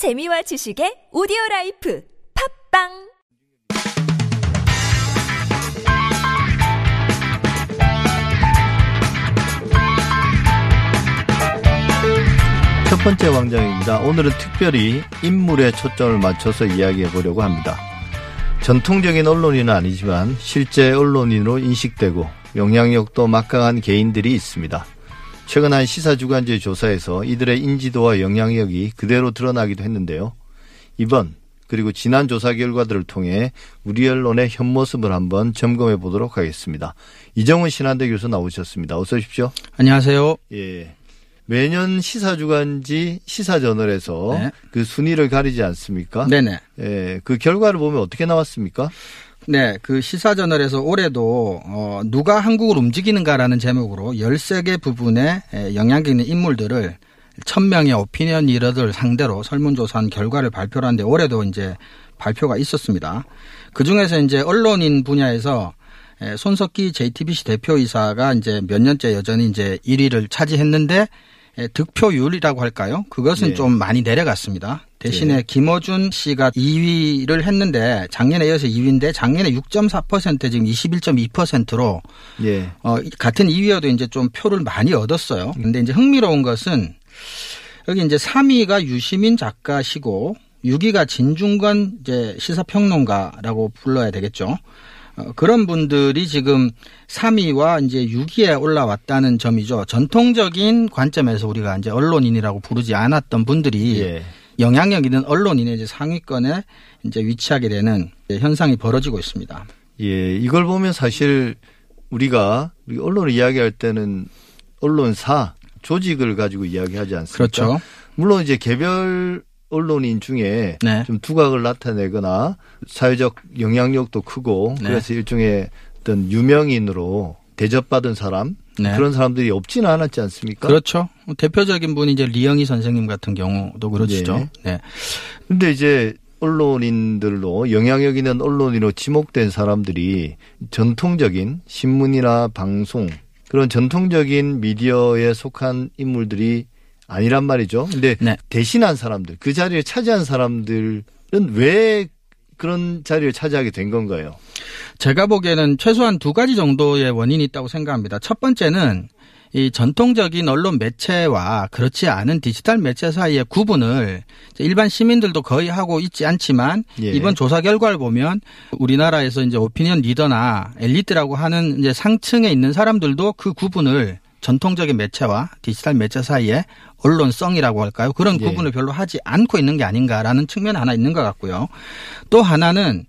재미와 지식의 오디오 life 팟빵 첫 번째 광장입니다. 오늘은 특별히 인물에 초점을 맞춰서 이야기해 보려고 합니다. 전통적인 언론인은 아니지만 실제 언론인으로 인식되고 영향력도 막강한 개인들이 있습니다. 최근 한 시사주간지 조사에서 이들의 인지도와 영향력이 그대로 드러나기도 했는데요. 이번 그리고 지난 조사 결과들을 통해 우리 언론의 현모습을 한번 점검해 보도록 하겠습니다. 이정훈 신한대 교수 나오셨습니다. 어서 오십시오. 안녕하세요. 예. 매년 시사주간지 시사저널에서 네. 그 순위를 가리지 않습니까? 네네. 예, 그 결과를 보면 어떻게 나왔습니까? 네, 그 시사저널에서 올해도 어, 누가 한국을 움직이는가라는 제목으로 13개 부분의 에, 영향력 있는 인물들을 1000명의 오피니언 리더들 상대로 설문조사한 결과를 발표를 하는데 올해도 이제 발표가 있었습니다. 그 중에서 이제 언론인 분야에서 에, 손석기 JTBC 대표이사가 이제 몇 년째 여전히 이제 1위를 차지했는데 에, 득표율이라고 할까요? 그것은 예. 좀 많이 내려갔습니다. 대신에 김어준 씨가 2위를 했는데 작년에 이어서 2위인데 작년에 6.4% 지금 21.2%로 예. 어, 같은 2위여도 이제 좀 표를 많이 얻었어요. 근데 이제 흥미로운 것은 여기 이제 3위가 유시민 작가시고 6위가 진중권 이제 시사평론가라고 불러야 되겠죠. 어, 그런 분들이 지금 3위와 이제 6위에 올라왔다는 점이죠. 전통적인 관점에서 우리가 이제 언론인이라고 부르지 않았던 분들이 예. 영향력 있는 언론인의 이제 상위권에 이제 위치하게 되는 현상이 벌어지고 있습니다. 예. 이걸 보면 사실 우리가 우리 언론을 이야기할 때는 언론사 조직을 가지고 이야기하지 않습니까? 그렇죠. 물론 이제 개별 언론인 중에 네. 좀 두각을 나타내거나 사회적 영향력도 크고 네. 그래서 일종의 어떤 유명인으로 대접받은 사람 네. 그런 사람들이 없지는 않았지 않습니까? 그렇죠. 대표적인 분이 이제 리영희 선생님 같은 경우도 그렇죠. 네. 근데 이제 언론인들로 영향력 있는 언론인으로 지목된 사람들이 전통적인 신문이나 방송 그런 전통적인 미디어에 속한 인물들이 아니란 말이죠. 근데 네. 대신한 사람들, 그 자리를 차지한 사람들은 왜 그런 자리를 차지하게 된 건가요? 제가 보기에는 최소한 두 가지 정도의 원인이 있다고 생각합니다. 첫 번째는 이 전통적인 언론 매체와 그렇지 않은 디지털 매체 사이의 구분을 일반 시민들도 거의 하고 있지 않지만 예. 이번 조사 결과를 보면 우리나라에서 이제 오피니언 리더나 엘리트라고 하는 이제 상층에 있는 사람들도 그 구분을 전통적인 매체와 디지털 매체 사이에 언론성이라고 할까요? 그런 예. 구분을 별로 하지 않고 있는 게 아닌가라는 측면 하나 있는 것 같고요. 또 하나는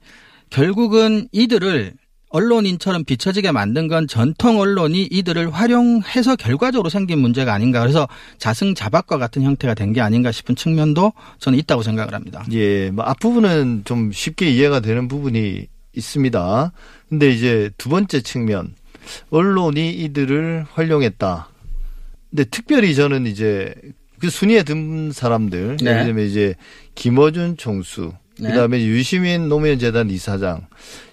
결국은 이들을 언론인처럼 비춰지게 만든 건 전통 언론이 이들을 활용해서 결과적으로 생긴 문제가 아닌가. 그래서 자승자박과 같은 형태가 된 게 아닌가 싶은 측면도 저는 있다고 생각을 합니다. 예, 뭐 앞부분은 좀 쉽게 이해가 되는 부분이 있습니다. 근데 이제 두 번째 측면, 언론이 이들을 활용했다. 근데 특별히 저는 이제 그 순위에 든 사람들, 네. 예를 들면 이제 김어준 총수, 네. 그다음에 유시민 노무현 재단 이사장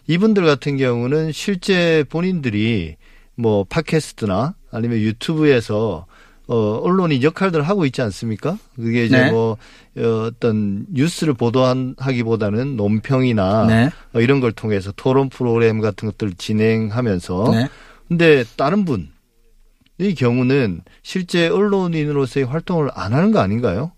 이분들 같은 경우는 실제 본인들이 뭐 팟캐스트나 아니면 유튜브에서 어 언론인 역할들을 하고 있지 않습니까? 그게 이제 네. 뭐 어, 어떤 뉴스를 보도하기보다는 논평이나 네. 어, 이런 걸 통해서 토론 프로그램 같은 것들을 진행하면서 네. 근데 다른 분의 경우는 실제 언론인으로서의 활동을 안 하는 거 아닌가요?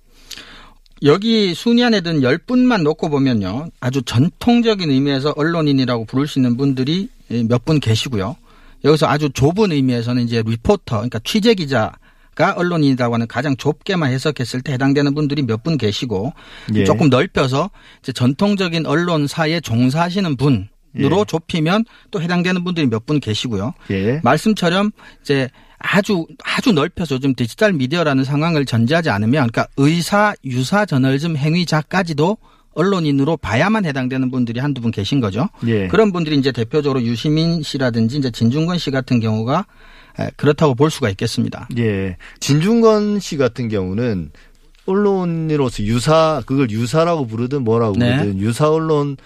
여기 순위 안에 든 10분만 놓고 보면요. 아주 전통적인 의미에서 언론인이라고 부를 수 있는 분들이 몇 분 계시고요. 여기서 아주 좁은 의미에서는 이제 리포터, 그러니까 취재 기자 가 언론인이라고 하는 가장 좁게만 해석했을 때 해당되는 분들이 몇 분 계시고 예. 조금 넓혀서 전통적인 언론사에 종사하시는 분 으로 예. 좁히면 또 해당되는 분들이 몇 분 계시고요. 예. 말씀처럼 이제 아주 아주 넓혀서 요즘 디지털 미디어라는 상황을 전제하지 않으면 그러니까 의사 유사 저널즘 행위자까지도 언론인으로 봐야만 해당되는 분들이 한두 분 계신 거죠. 예. 그런 분들이 이제 대표적으로 유시민 씨라든지 이제 진중권 씨 같은 경우가 에, 그렇다고 볼 수가 있겠습니다. 예. 진중권 씨 같은 경우는 언론으로서 유사 그걸 유사라고 부르든 뭐라고 네. 부르든 유사 언론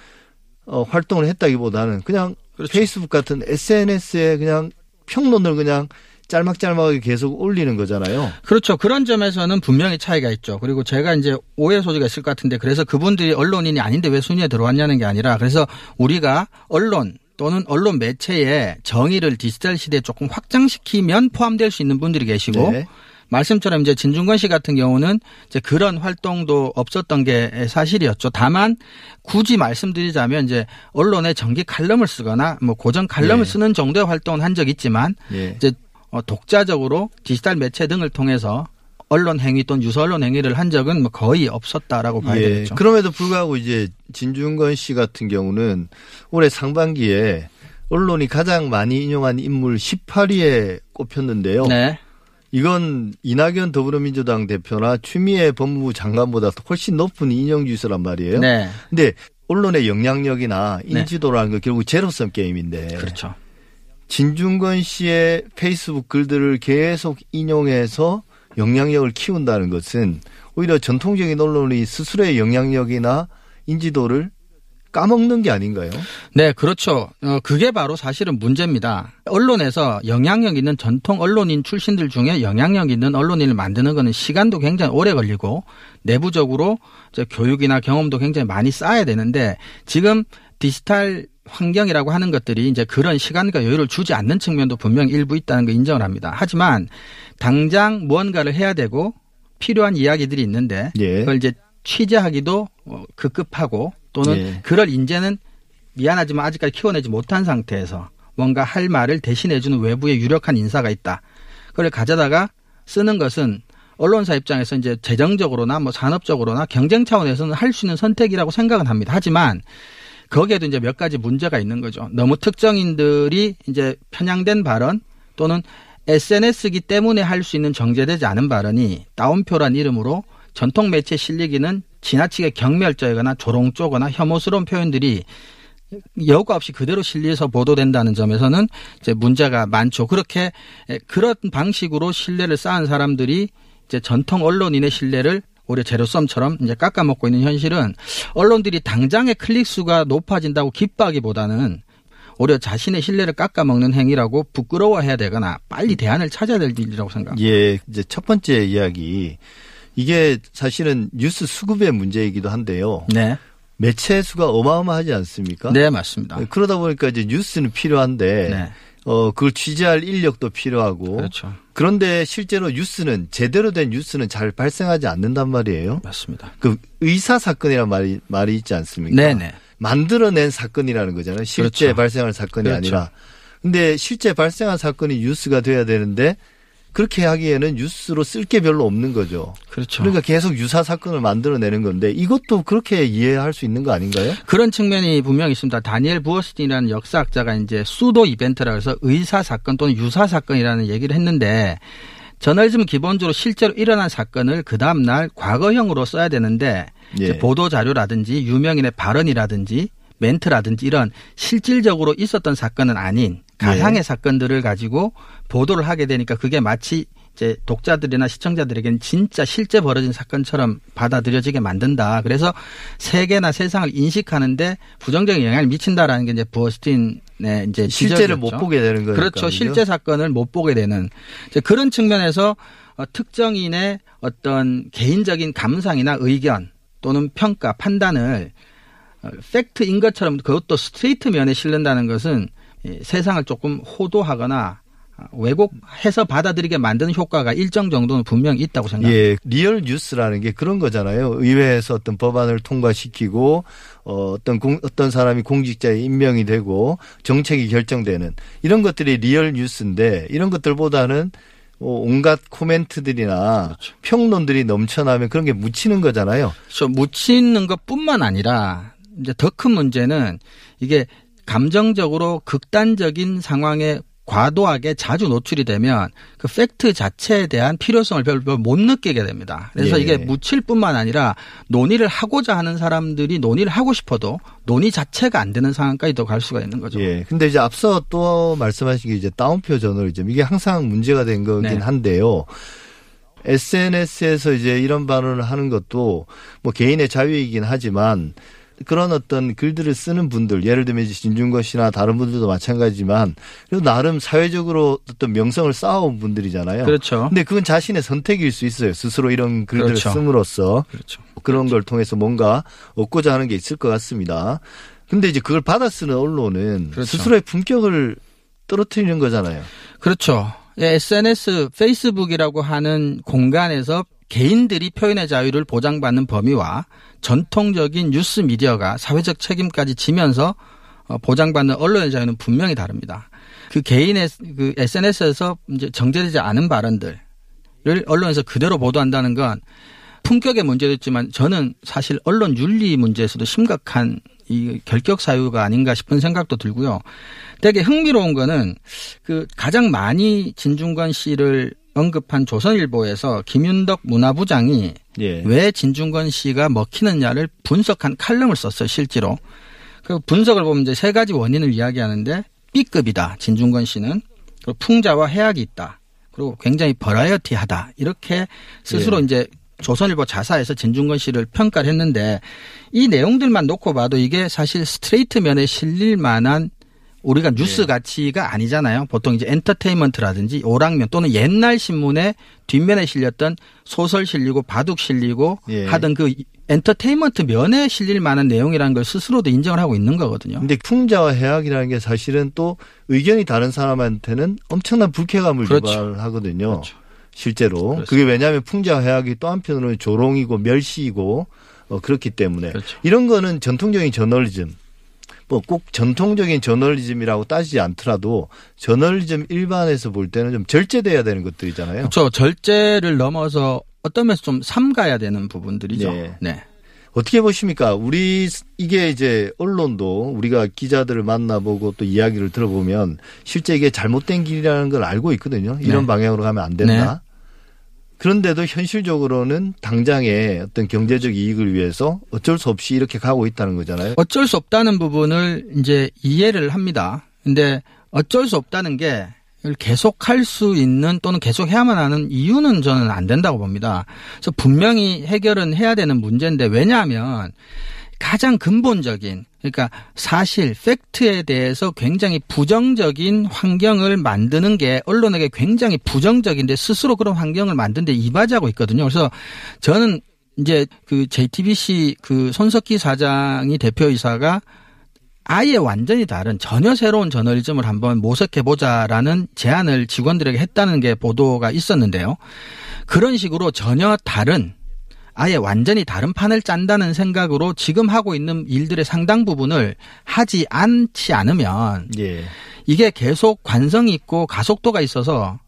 어, 활동을 했다기보다는 그냥 그렇죠. 페이스북 같은 SNS에 그냥 평론을 그냥 짤막짤막하게 계속 올리는 거잖아요. 그렇죠. 그런 점에서는 분명히 차이가 있죠. 그리고 제가 이제 오해 소지가 있을 것 같은데 그래서 그분들이 언론인이 아닌데 왜 순위에 들어왔냐는 게 아니라 그래서 우리가 언론 또는 언론 매체의 정의를 디지털 시대에 조금 확장시키면 포함될 수 있는 분들이 계시고 네. 말씀처럼 이제 진중권 씨 같은 경우는 이제 그런 활동도 없었던 게 사실이었죠. 다만 굳이 말씀드리자면 이제 언론에 정기 칼럼을 쓰거나 뭐 고정 칼럼을 네. 쓰는 정도의 활동은 한 적이 있지만 예. 이제 어, 독자적으로 디지털 매체 등을 통해서 언론 행위 또는 유서 언론 행위를 한 적은 뭐 거의 없었다라고 봐야 예. 되겠죠. 그럼에도 불구하고 이제 진중건 씨 같은 경우는 올해 상반기에 언론이 가장 많이 인용한 인물 18위에 꼽혔는데요. 네. 이건 이낙연 더불어민주당 대표나 추미애 법무부 장관보다 훨씬 높은 인용 주수란 말이에요. 네. 근데 언론의 영향력이나 인지도라는 건 결국 제로섬 게임인데 그렇죠. 진중건 씨의 페이스북 글들을 계속 인용해서 영향력을 키운다는 것은 오히려 전통적인 언론이 스스로의 영향력이나 인지도를 까먹는 게 아닌가요? 네, 그렇죠. 어, 그게 바로 사실은 문제입니다. 언론에서 영향력 있는 전통 언론인 출신들 중에 영향력 있는 언론인을 만드는 거는 시간도 굉장히 오래 걸리고 내부적으로 이제 교육이나 경험도 굉장히 많이 쌓아야 되는데 지금 디지털 환경이라고 하는 것들이 이제 그런 시간과 여유를 주지 않는 측면도 분명히 일부 있다는 거 인정을 합니다. 하지만 당장 무언가를 해야 되고 필요한 이야기들이 있는데 예. 그걸 이제 취재하기도 어, 급급하고 또는 예. 그럴 인재는 미안하지만 아직까지 키워내지 못한 상태에서 뭔가 할 말을 대신해주는 외부의 유력한 인사가 있다. 그걸 가져다가 쓰는 것은 언론사 입장에서 이제 재정적으로나 뭐 산업적으로나 경쟁 차원에서는 할 수 있는 선택이라고 생각은 합니다. 하지만 거기에도 이제 몇 가지 문제가 있는 거죠. 너무 특정인들이 이제 편향된 발언 또는 SNS기 때문에 할 수 있는 정제되지 않은 발언이 따옴표란 이름으로 전통 매체 실리기는 지나치게 경멸적이거나 조롱조거나 혐오스러운 표현들이 여과 없이 그대로 실리해서 보도된다는 점에서는 이제 문제가 많죠. 그렇게 에, 그런 방식으로 신뢰를 쌓은 사람들이 이제 전통 언론인의 신뢰를 오히려 제로섬처럼 이제 깎아먹고 있는 현실은 언론들이 당장의 클릭 수가 높아진다고 기뻐하기보다는 오히려 자신의 신뢰를 깎아먹는 행위라고 부끄러워해야 되거나 빨리 대안을 찾아야 될 일이라고 생각합니다. 예, 이제 첫 번째 이야기. 이게 사실은 뉴스 수급의 문제이기도 한데요. 네. 매체 수가 어마어마하지 않습니까? 네, 맞습니다. 그러다 보니까 이제 뉴스는 필요한데 네. 어 그걸 취재할 인력도 필요하고 그렇죠. 그런데 실제로 뉴스는 제대로 된 뉴스는 잘 발생하지 않는단 말이에요. 맞습니다. 그 의사 사건이란 말이 말이 있지 않습니까? 네 네. 만들어낸 사건이라는 거잖아요. 실제 그렇죠. 발생한 사건이 그렇죠. 아니라. 근데 실제 발생한 사건이 뉴스가 돼야 되는데 그렇게 하기에는 뉴스로 쓸 게 별로 없는 거죠. 그렇죠. 그러니까 계속 유사 사건을 만들어내는 건데 이것도 그렇게 이해할 수 있는 거 아닌가요? 그런 측면이 분명히 있습니다. 다니엘 부어스틴이라는 역사학자가 이제 수도 이벤트라 해서 의사 사건 또는 유사 사건이라는 얘기를 했는데 저널리즘은 기본적으로 실제로 일어난 사건을 그 다음 날 과거형으로 써야 되는데 예. 보도 자료라든지 유명인의 발언이라든지 멘트라든지 이런 실질적으로 있었던 사건은 아닌 가상의 예. 사건들을 가지고 보도를 하게 되니까 그게 마치 이제 독자들이나 시청자들에게는 진짜 실제 벌어진 사건처럼 받아들여지게 만든다. 그래서 세계나 세상을 인식하는데 부정적인 영향을 미친다라는 게 이제 부어스틴의 이제 실제를 지적이었죠. 못 보게 되는 거니까. 그렇죠. 실제 사건을 못 보게 되는 이제 그런 측면에서 어, 특정인의 어떤 개인적인 감상이나 의견 또는 평가 판단을 어, 팩트인 것처럼 그것도 스트레이트 면에 실른다는 것은 이 세상을 조금 호도하거나 아, 왜곡해서 받아들이게 만드는 효과가 일정 정도는 분명히 있다고 생각합니다. 예, real news라는 게 그런 거잖아요. 의회에서 어떤 법안을 통과시키고 어, 어떤 공, 어떤 사람이 공직자에 임명이 되고 정책이 결정되는 이런 것들이 real news인데 이런 것들보다는 어, 온갖 코멘트들이나 그렇죠. 평론들이 넘쳐나면 그런 게 묻히는 거잖아요. 저 묻히는 것뿐만 아니라 이제 더 큰 문제는 이게 감정적으로 극단적인 상황에 과도하게 자주 노출이 되면 그 팩트 자체에 대한 필요성을 별로 못 느끼게 됩니다. 그래서 예. 이게 묻힐 뿐만 아니라 논의를 하고자 하는 사람들이 논의를 하고 싶어도 논의 자체가 안 되는 상황까지도 갈 수가 있는 거죠. 예. 근데 이제 앞서 또 말씀하신 게 이제 다운표 저널리즘 이게 항상 문제가 된 거긴 네. 한데요. SNS에서 이제 이런 발언을 하는 것도 뭐 개인의 자유이긴 하지만 그런 어떤 글들을 쓰는 분들, 예를 들면 이제 진중권 씨나 다른 분들도 마찬가지지만 그래도 나름 사회적으로 어떤 명성을 쌓아온 분들이잖아요. 그렇죠. 근데 그건 자신의 선택일 수 있어요. 스스로 이런 글들을 그렇죠. 씀으로써 그렇죠. 그런 걸 통해서 뭔가 얻고자 하는 게 있을 것 같습니다. 근데 이제 그걸 받아 쓰는 언론은 그렇죠. 스스로의 품격을 떨어뜨리는 거잖아요. 그렇죠. 예, SNS, 페이스북이라고 하는 공간에서 개인들이 표현의 자유를 보장받는 범위와 전통적인 뉴스 미디어가 사회적 책임까지 지면서 어, 보장받는 언론의 자유는 분명히 다릅니다. 그 개인의 그 SNS에서 이제 정제되지 않은 발언들을 언론에서 그대로 보도한다는 건 품격의 문제도 있지만 저는 사실 언론 윤리 문제에서도 심각한 이 결격 사유가 아닌가 싶은 생각도 들고요. 되게 흥미로운 거는 그 가장 많이 진중권 씨를 언급한 조선일보에서 김윤덕 문화부장이 예. 왜 진중권 씨가 먹히느냐를 분석한 칼럼을 썼어요, 실제로. 그 분석을 보면 이제 세 가지 원인을 이야기하는데 B급이다, 진중권 씨는. 그리고 풍자와 해학이 있다. 그리고 굉장히 버라이어티하다. 이렇게 스스로 예. 이제 조선일보 자사에서 진중권 씨를 평가를 했는데 이 내용들만 놓고 봐도 이게 사실 스트레이트 면에 실릴 만한 우리가 뉴스 예. 가치가 아니잖아요. 보통 이제 엔터테인먼트라든지 오락면 또는 옛날 신문에 뒷면에 실렸던 소설 실리고 바둑 실리고 예. 하던 그 엔터테인먼트 면에 실릴 만한 내용이라는 걸 스스로도 인정을 하고 있는 거거든요. 근데 풍자와 해악이라는 게 사실은 또 의견이 다른 사람한테는 엄청난 불쾌감을 그렇죠. 유발하거든요. 그렇죠. 실제로. 그렇습니다. 그게 왜냐하면 풍자와 해악이 또 한편으로는 조롱이고 멸시이고 어, 그렇기 때문에 그렇죠. 이런 거는 전통적인 저널리즘 뭐 꼭 전통적인 저널리즘이라고 따지지 않더라도 저널리즘 일반에서 볼 때는 좀 절제돼야 되는 것들이잖아요. 그렇죠. 절제를 넘어서 어떤 면에서 좀 삼가야 되는 부분들이죠. 네. 네. 어떻게 보십니까? 우리 이게 이제 언론도 우리가 기자들을 만나보고 또 이야기를 들어보면 실제 이게 잘못된 길이라는 걸 알고 있거든요. 이런 네. 방향으로 가면 안 된다. 그런데도 현실적으로는 당장의 어떤 경제적 이익을 위해서 어쩔 수 없이 이렇게 가고 있다는 거잖아요. 어쩔 수 없다는 부분을 이제 이해를 합니다. 근데 어쩔 수 없다는 게 이걸 계속 할 수 있는 또는 계속 해야만 하는 이유는 저는 안 된다고 봅니다. 그래서 분명히 해결은 해야 되는 문제인데 왜냐하면 가장 근본적인 그러니까 사실 팩트에 대해서 굉장히 부정적인 환경을 만드는 게 언론에게 굉장히 부정적인데 스스로 그런 환경을 만드는데 이바지하고 있거든요. 그래서 저는 이제 그 JTBC 그 손석희 사장이 대표이사가 아예 완전히 다른 전혀 새로운 저널리즘을 한번 모색해 보자라는 제안을 직원들에게 했다는 게 보도가 있었는데요. 그런 식으로 전혀 다른 아예 완전히 다른 판을 짠다는 생각으로 지금 하고 있는 일들의 상당 부분을 하지 않지 않으면 예. 이게 계속 관성이 있고 가속도가 있어서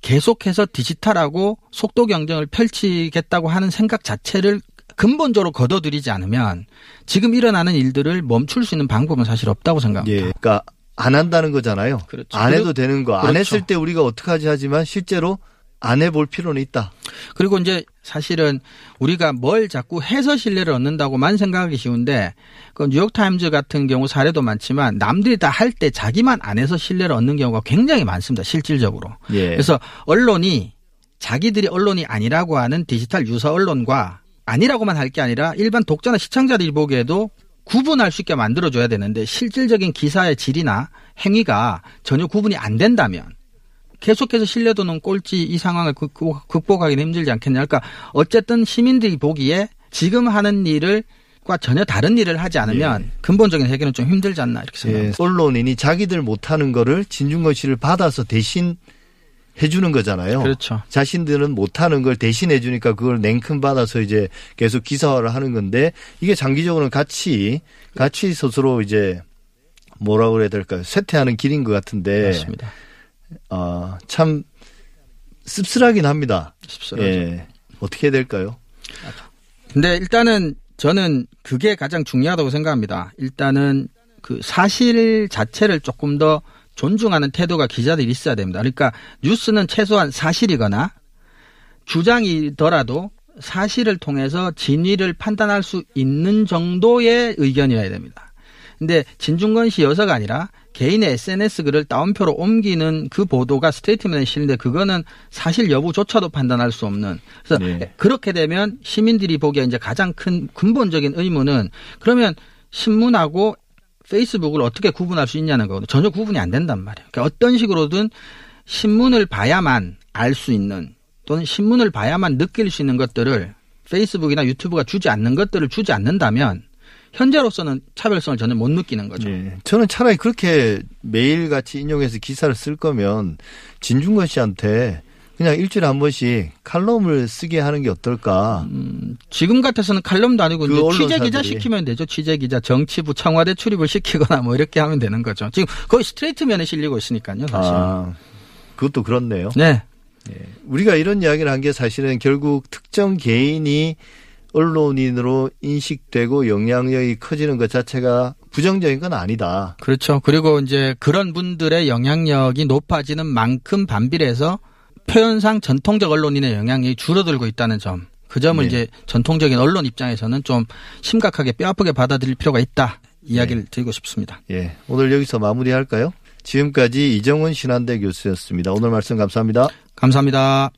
계속해서 디지털하고 속도 경쟁을 펼치겠다고 하는 생각 자체를 근본적으로 거둬들이지 않으면 지금 일어나는 일들을 멈출 수 있는 방법은 사실 없다고 생각합니다. 예. 그러니까 안 한다는 거잖아요. 그렇죠. 안 해도 되는 거. 안 그렇죠. 했을 때 우리가 어떡하지 하지만 실제로 안 해볼 필요는 있다. 그리고 이제 사실은 우리가 뭘 자꾸 해서 신뢰를 얻는다고만 생각하기 쉬운데 그 뉴욕타임즈 같은 경우 사례도 많지만 남들이 다 할 때 자기만 안 해서 신뢰를 얻는 경우가 굉장히 많습니다. 실질적으로. 예. 그래서 언론이 자기들이 언론이 아니라고 하는 디지털 유사 언론과 아니라고만 할 게 아니라 일반 독자나 시청자들이 보기에도 구분할 수 있게 만들어줘야 되는데 실질적인 기사의 질이나 행위가 전혀 구분이 안 된다면 계속해서 신뢰도는 꼴찌 이 상황을 극복- 극복하기는 힘들지 않겠냐. 그러니까 어쨌든 시민들이 보기에 지금 하는 일을 과 전혀 다른 일을 하지 않으면 근본적인 해결은 좀 힘들지 않나 이렇게 예. 생각합니다. 언론인이 자기들 못하는 거를 진중권 씨를 받아서 대신 해주는 거잖아요. 그렇죠. 자신들은 못하는 걸 대신 해 주니까 그걸 냉큼 받아서 이제 계속 기사화를 하는 건데 이게 장기적으로는 같이 같이 스스로 이제 뭐라 그래야 될까요? 쇠퇴하는 길인 것 같은데 맞습니다. 어, 참 씁쓸하긴 합니다. 씁쓸하죠. 예. 어떻게 해야 될까요? 근데 일단은 저는 그게 가장 중요하다고 생각합니다. 일단은 그 사실 자체를 조금 더 존중하는 태도가 기자들이 있어야 됩니다. 그러니까 뉴스는 최소한 사실이거나 주장이더라도 사실을 통해서 진위를 판단할 수 있는 정도의 의견이어야 됩니다. 근데 진중권 씨 여서가 아니라 개인의 SNS 글을 따옴표로 옮기는 그 보도가 스트레이트 면에 실는데 그거는 사실 여부조차도 판단할 수 없는. 그래서 네. 그렇게 되면 시민들이 보기에 이제 가장 큰 근본적인 의문은 그러면 신문하고 페이스북을 어떻게 구분할 수 있냐는 거거든요. 전혀 구분이 안 된단 말이에요. 그러니까 어떤 식으로든 신문을 봐야만 알 수 있는 또는 신문을 봐야만 느낄 수 있는 것들을 페이스북이나 유튜브가 주지 않는 것들을 주지 않는다면 현재로서는 차별성을 전혀 못 느끼는 거죠. 예. 저는 차라리 그렇게 매일같이 인용해서 기사를 쓸 거면 진중권 씨한테 그냥 일주일에 한 번씩 칼럼을 쓰게 하는 게 어떨까. 지금 같아서는 칼럼도 아니고 그. 취재 기자 시키면 되죠. 취재 기자 정치부 청와대 출입을 시키거나 뭐 이렇게 하면 되는 거죠. 지금 거의 스트레이트 면에 실리고 있으니까요. 사실. 아, 그것도 그렇네요. 네. 우리가 이런 이야기를 한 게 사실은 결국 특정 개인이 언론인으로 인식되고 영향력이 커지는 것 자체가 부정적인 건 아니다. 그렇죠. 그리고 이제 그런 분들의 영향력이 높아지는 만큼 반비례해서 표현상 전통적 언론인의 영향력이 줄어들고 있다는 점. 그 점을 네. 이제 전통적인 언론 입장에서는 좀 심각하게 뼈아프게 받아들일 필요가 있다. 이야기를 드리고 싶습니다. 예. 오늘 여기서 마무리할까요? 지금까지 이정훈 신한대 교수였습니다. 오늘 말씀 감사합니다. 감사합니다.